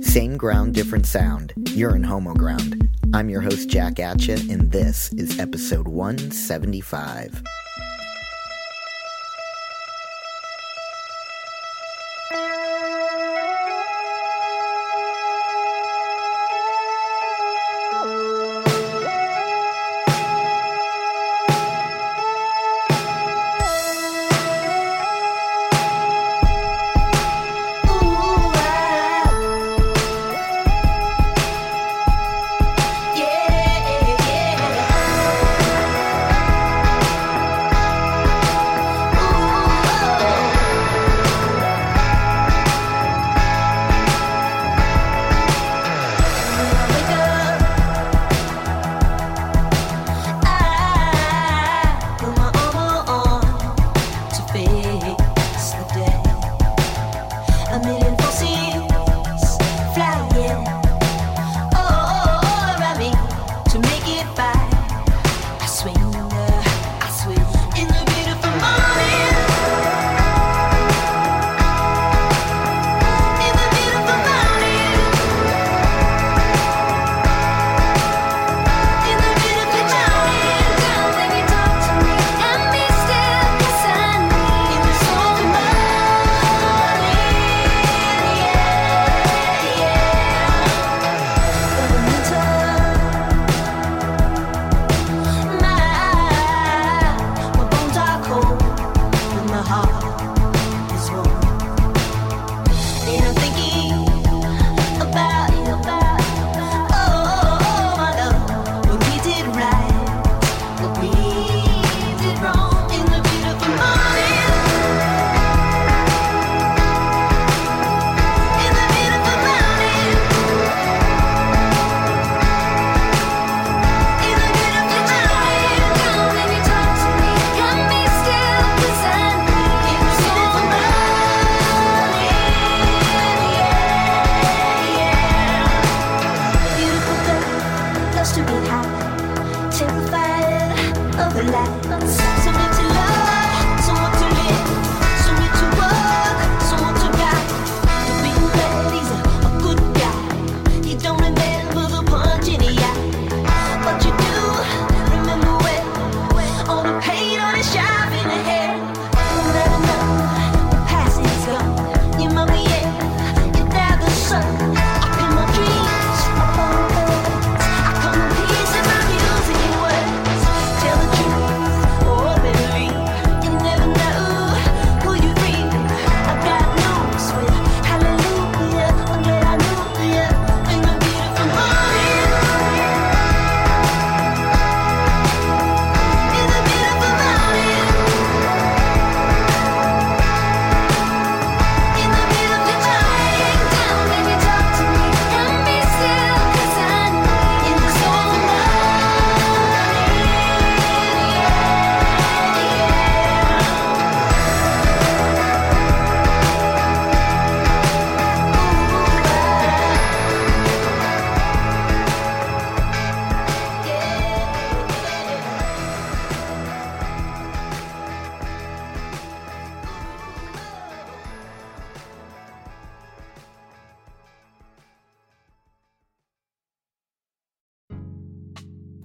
Same ground, different sound. You're in Homoground. I'm your host, Jack Atcha, and this is episode 175.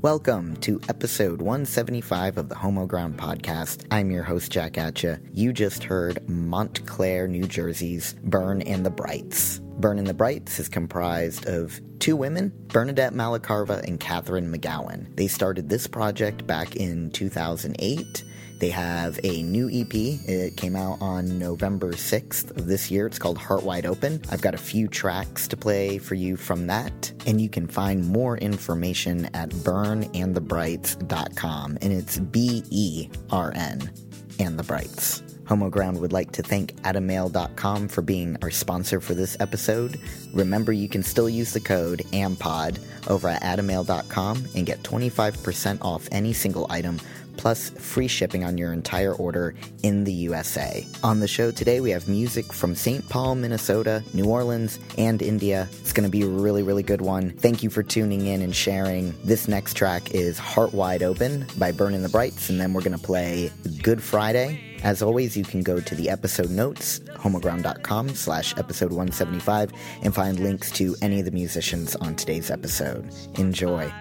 Welcome to episode 175 of the Homoground podcast. I'm your host, Jack Atcha. You just heard Montclair, New Jersey's Bern and the Brights. Bern and the Brights is comprised of two women, Bernadette Malacarva and Catherine McGowan. They started this project back in 2008 they have a new EP. It came out on November 6th of this year. It's called Heart Wide Open. I've got a few tracks to play for you from that, and you can find more information at bernandthebrights.com, and it's B E R N and the Brights. Homo Ground would like to thank Adamail.com for being our sponsor for this episode. Remember, you can still use the code AMPOD over at Adamail.com and get 25% off any single item plus free shipping on your entire order in the USA. On the show today, we have music from St. Paul, Minnesota, New Orleans, and India. It's going to be a really, really good one. Thank you for tuning in and sharing. This next track is Heart Wide Open by Bern and the Brights, and then we're going to play Good Friday as always, you can go to the episode notes, homoground.com slash episode 175, and find links to any of the musicians on today's episode. Enjoy.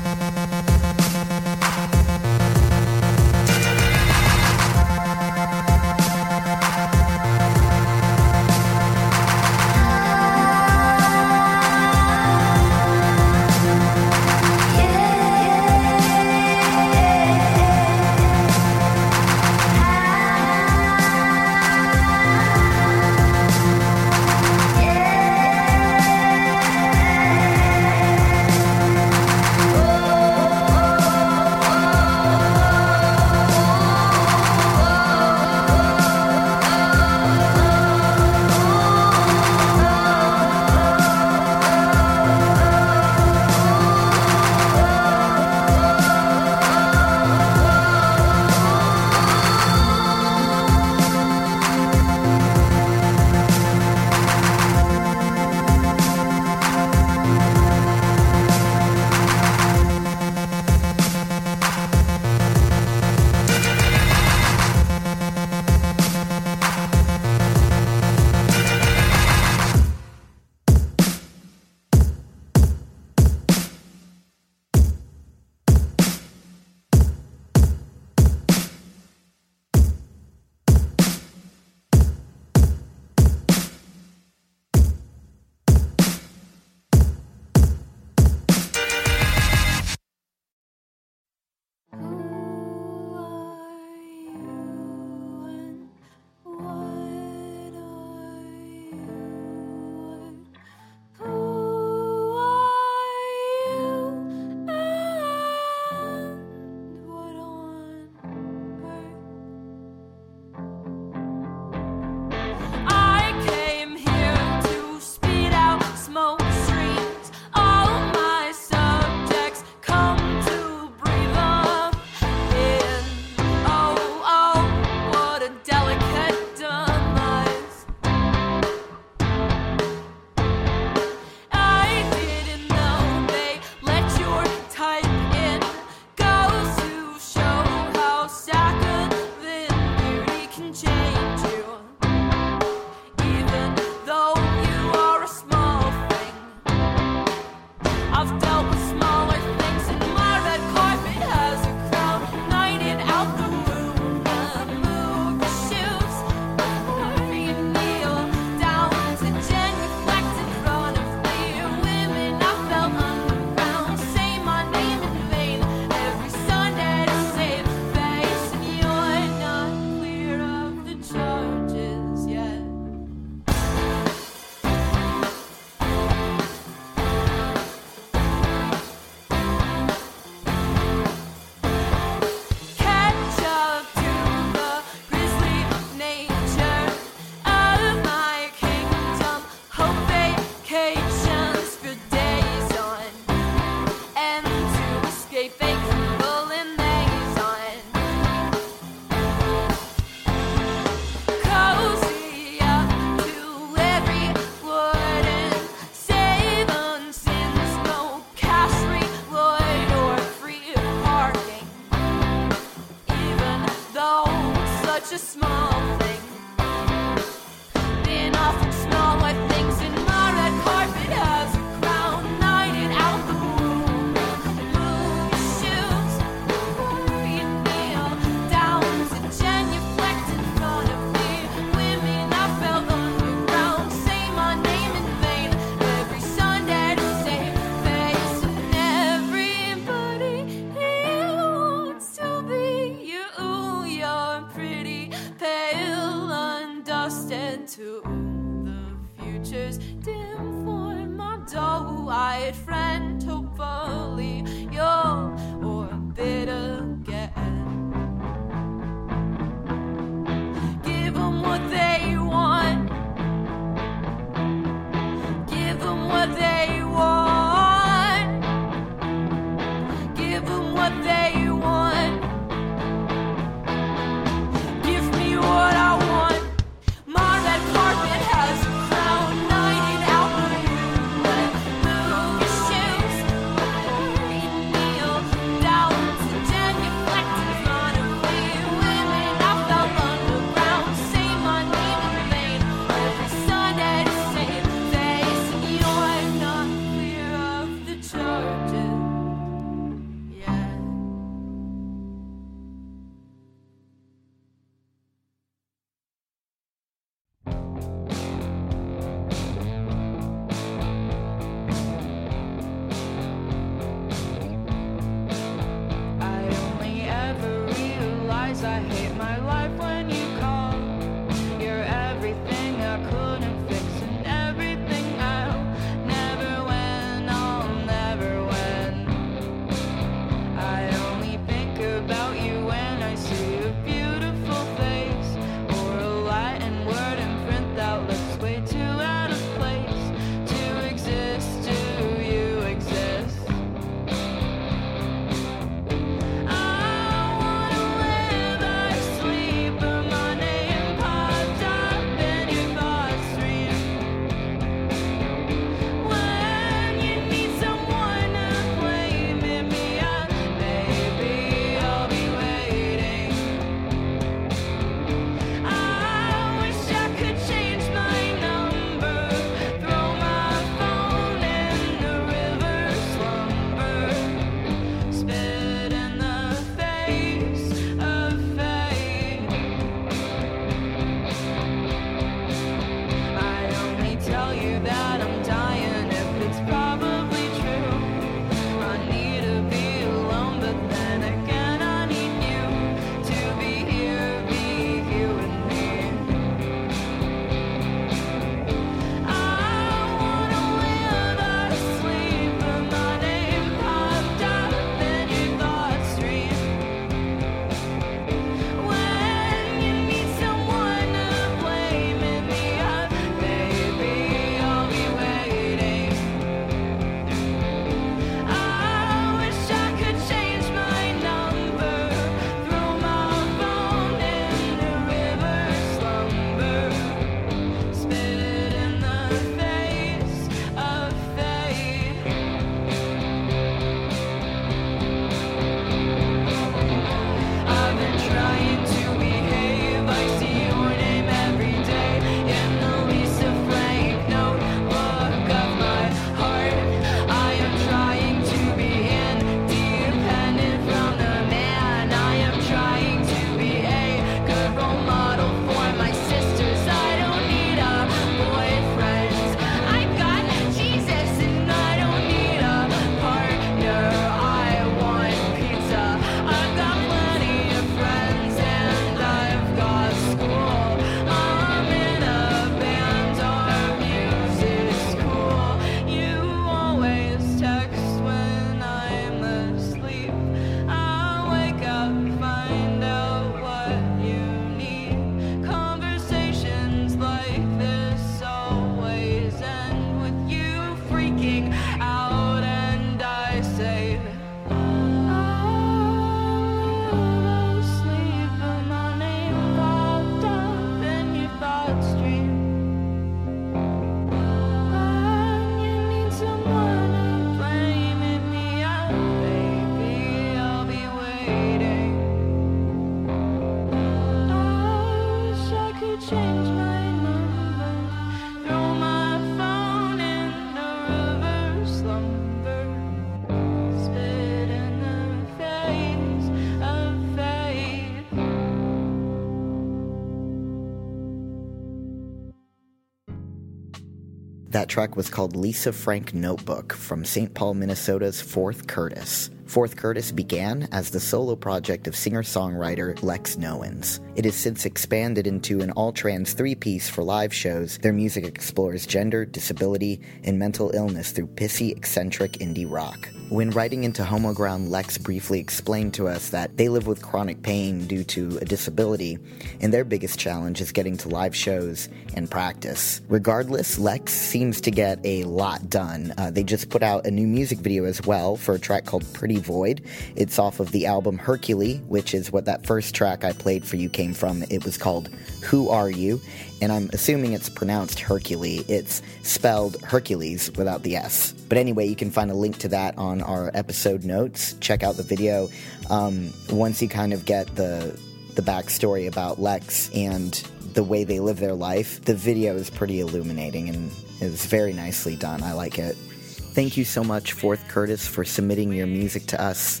That track was called Lisa Frank Notebook from St. Paul, Minnesota's Fourth Curtis. Fourth Curtis began as the solo project of singer songwriter Lex Nowens. It has since expanded into an all trans three piece for live shows. Their music explores gender, disability, and mental illness through pissy, eccentric indie rock. When writing into Homoground, Lex briefly explained to us that they live with chronic pain due to a disability, and their biggest challenge is getting to live shows and practice. Regardless, Lex seems to get a lot done. Uh, they just put out a new music video as well for a track called Pretty Void. It's off of the album Hercule, which is what that first track I played for you came from. It was called Who Are You? And I'm assuming it's pronounced Hercule. It's spelled Hercules without the S. But anyway, you can find a link to that on our episode notes. Check out the video. Um, once you kind of get the the backstory about Lex and the way they live their life, the video is pretty illuminating and is very nicely done. I like it. Thank you so much, Fourth Curtis, for submitting your music to us.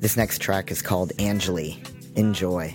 This next track is called Angeli. Enjoy.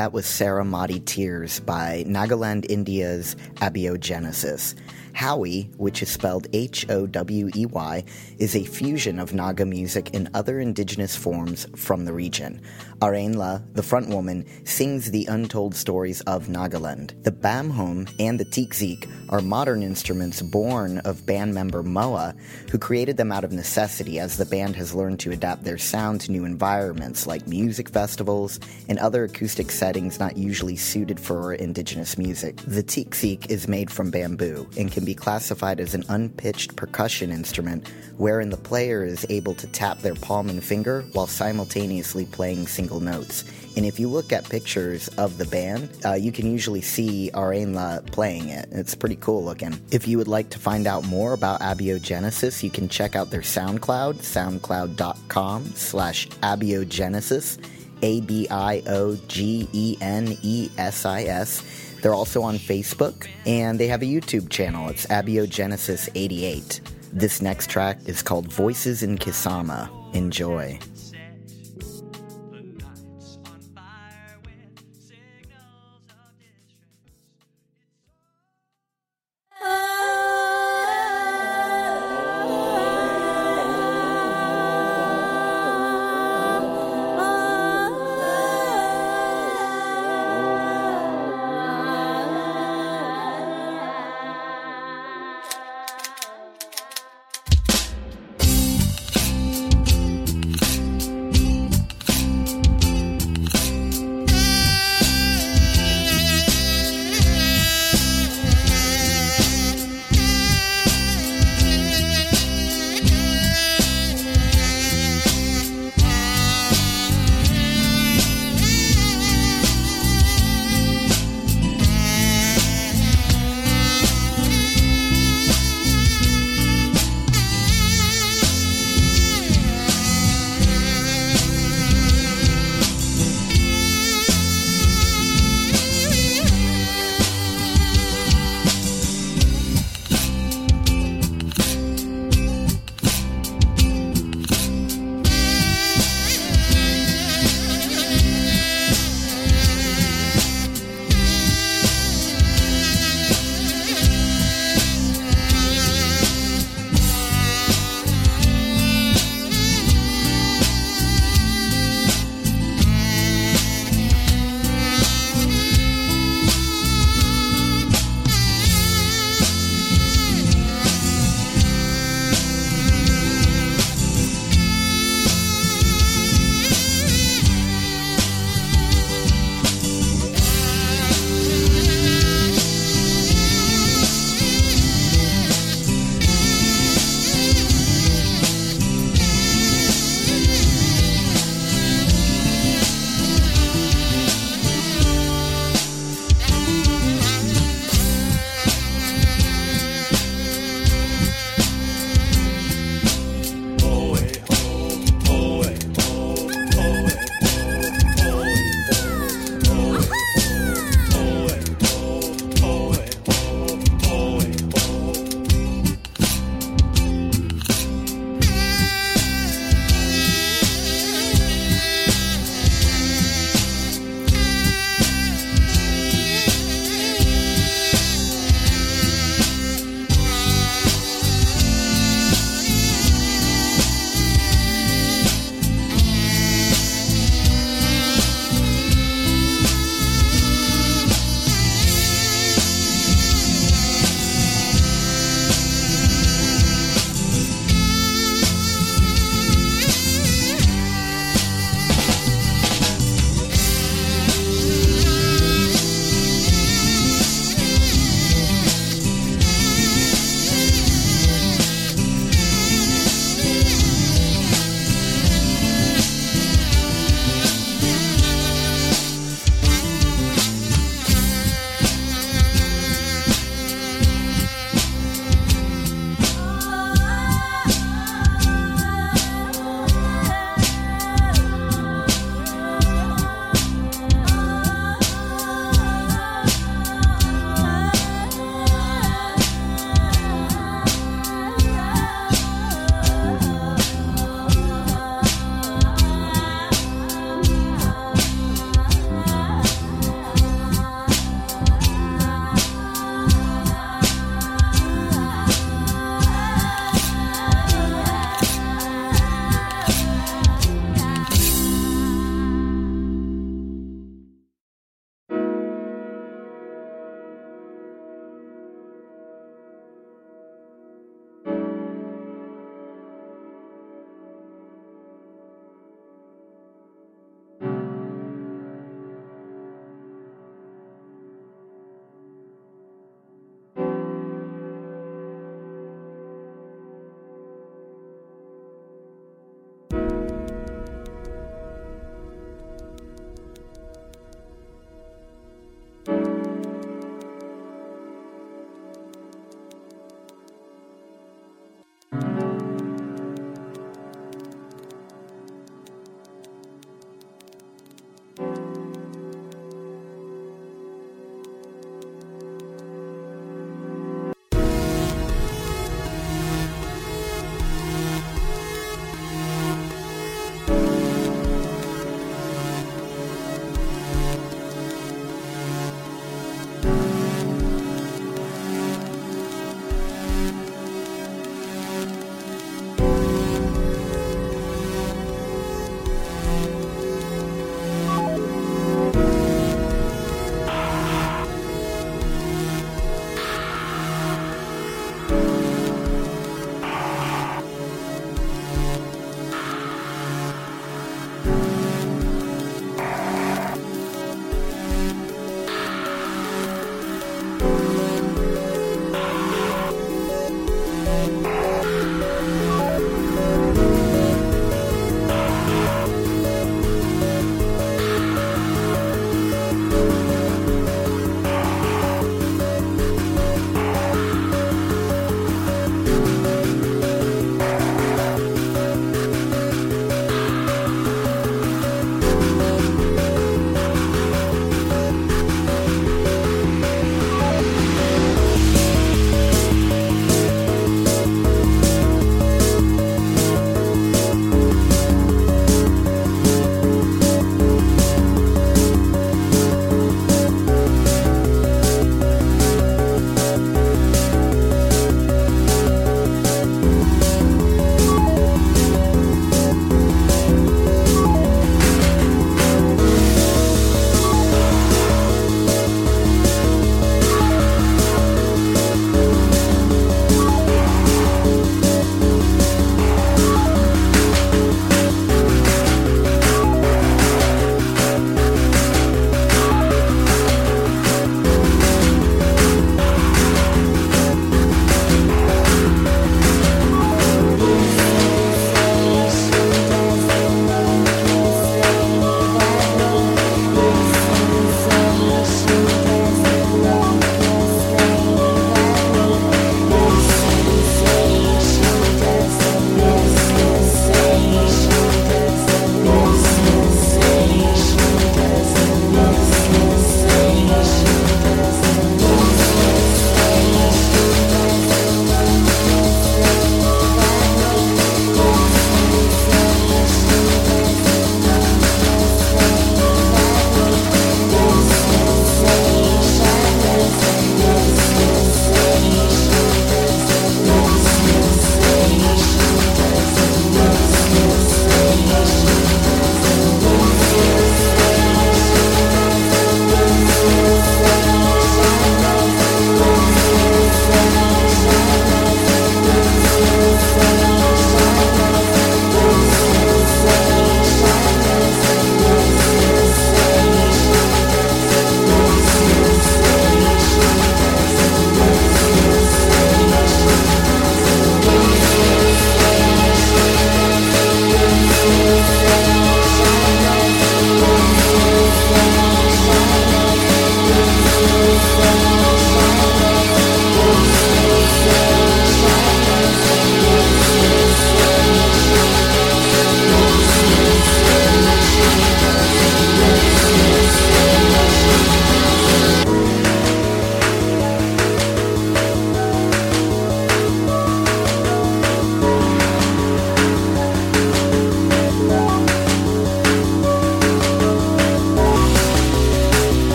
That was Saramati Tears by Nagaland India's Abiogenesis. Howey, which is spelled H O W E Y, is a fusion of Naga music and other indigenous forms from the region. Arenla, the front woman, sings the untold stories of Nagaland. The Bamhum and the Tikzik are modern instruments born of band member Moa, who created them out of necessity as the band has learned to adapt their sound to new environments like music festivals and other acoustic settings not usually suited for indigenous music. The Tikzik is made from bamboo and can be classified as an unpitched percussion instrument wherein the player is able to tap their palm and finger while simultaneously playing single notes. And if you look at pictures of the band, uh, you can usually see Arenla playing it. It's pretty cool looking. If you would like to find out more about Abiogenesis, you can check out their SoundCloud, soundcloud.com slash abiogenesis, A-B-I-O-G-E-N-E-S-I-S. They're also on Facebook, and they have a YouTube channel. It's Abiogenesis88. This next track is called Voices in Kisama. Enjoy.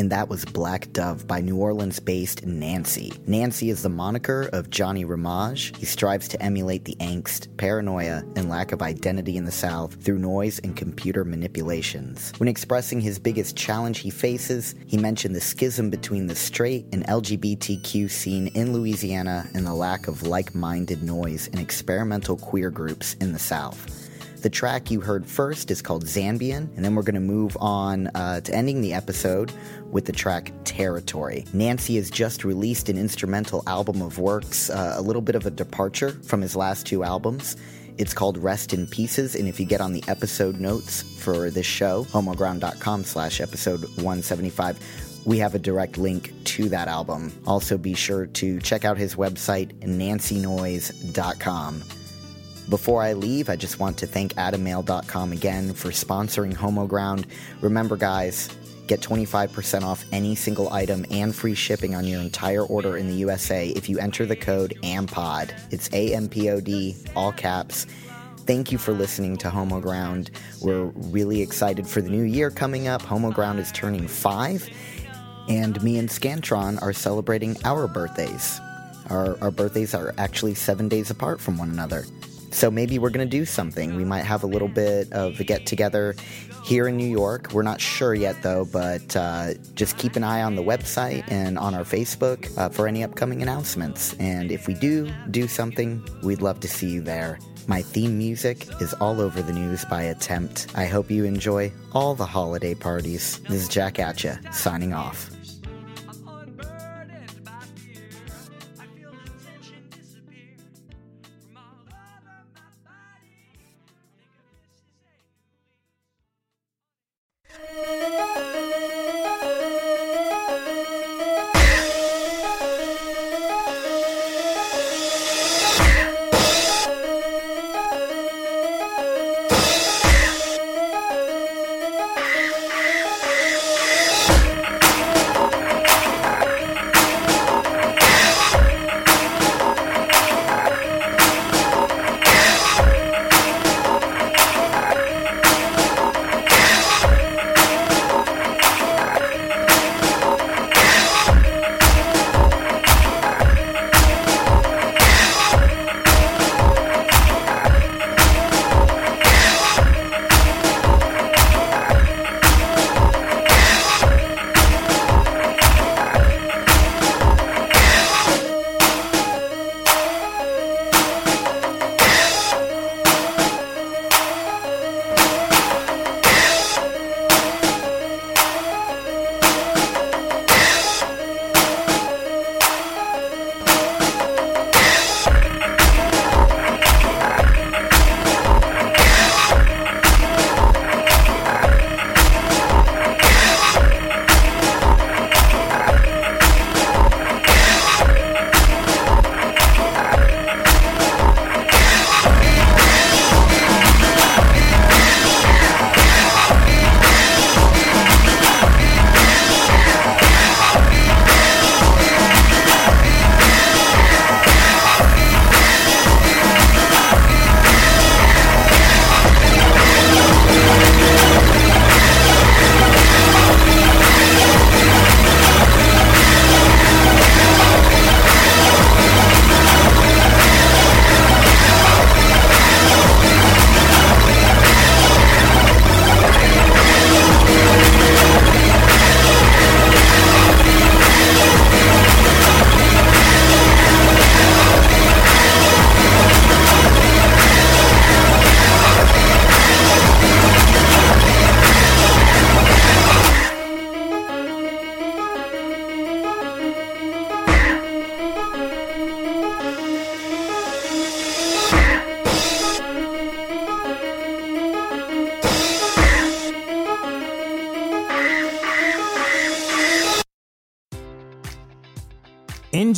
And that was Black Dove by New Orleans based Nancy. Nancy is the moniker of Johnny Ramage. He strives to emulate the angst, paranoia, and lack of identity in the South through noise and computer manipulations. When expressing his biggest challenge he faces, he mentioned the schism between the straight and LGBTQ scene in Louisiana and the lack of like minded noise and experimental queer groups in the South. The track you heard first is called Zambian, and then we're going to move on uh, to ending the episode with the track Territory. Nancy has just released an instrumental album of works, uh, a little bit of a departure from his last two albums. It's called Rest in Pieces, and if you get on the episode notes for this show, homoground.com slash episode 175, we have a direct link to that album. Also, be sure to check out his website, nancynoise.com. Before I leave, I just want to thank AdamMale.com again for sponsoring Homoground. Remember, guys, get 25% off any single item and free shipping on your entire order in the USA if you enter the code AMPOD. It's A M P O D, all caps. Thank you for listening to Homoground. We're really excited for the new year coming up. Homoground is turning five, and me and Scantron are celebrating our birthdays. Our, our birthdays are actually seven days apart from one another. So maybe we're going to do something. We might have a little bit of a get together here in New York. We're not sure yet, though, but uh, just keep an eye on the website and on our Facebook uh, for any upcoming announcements. And if we do do something, we'd love to see you there. My theme music is All Over the News by Attempt. I hope you enjoy all the holiday parties. This is Jack Atcha, signing off.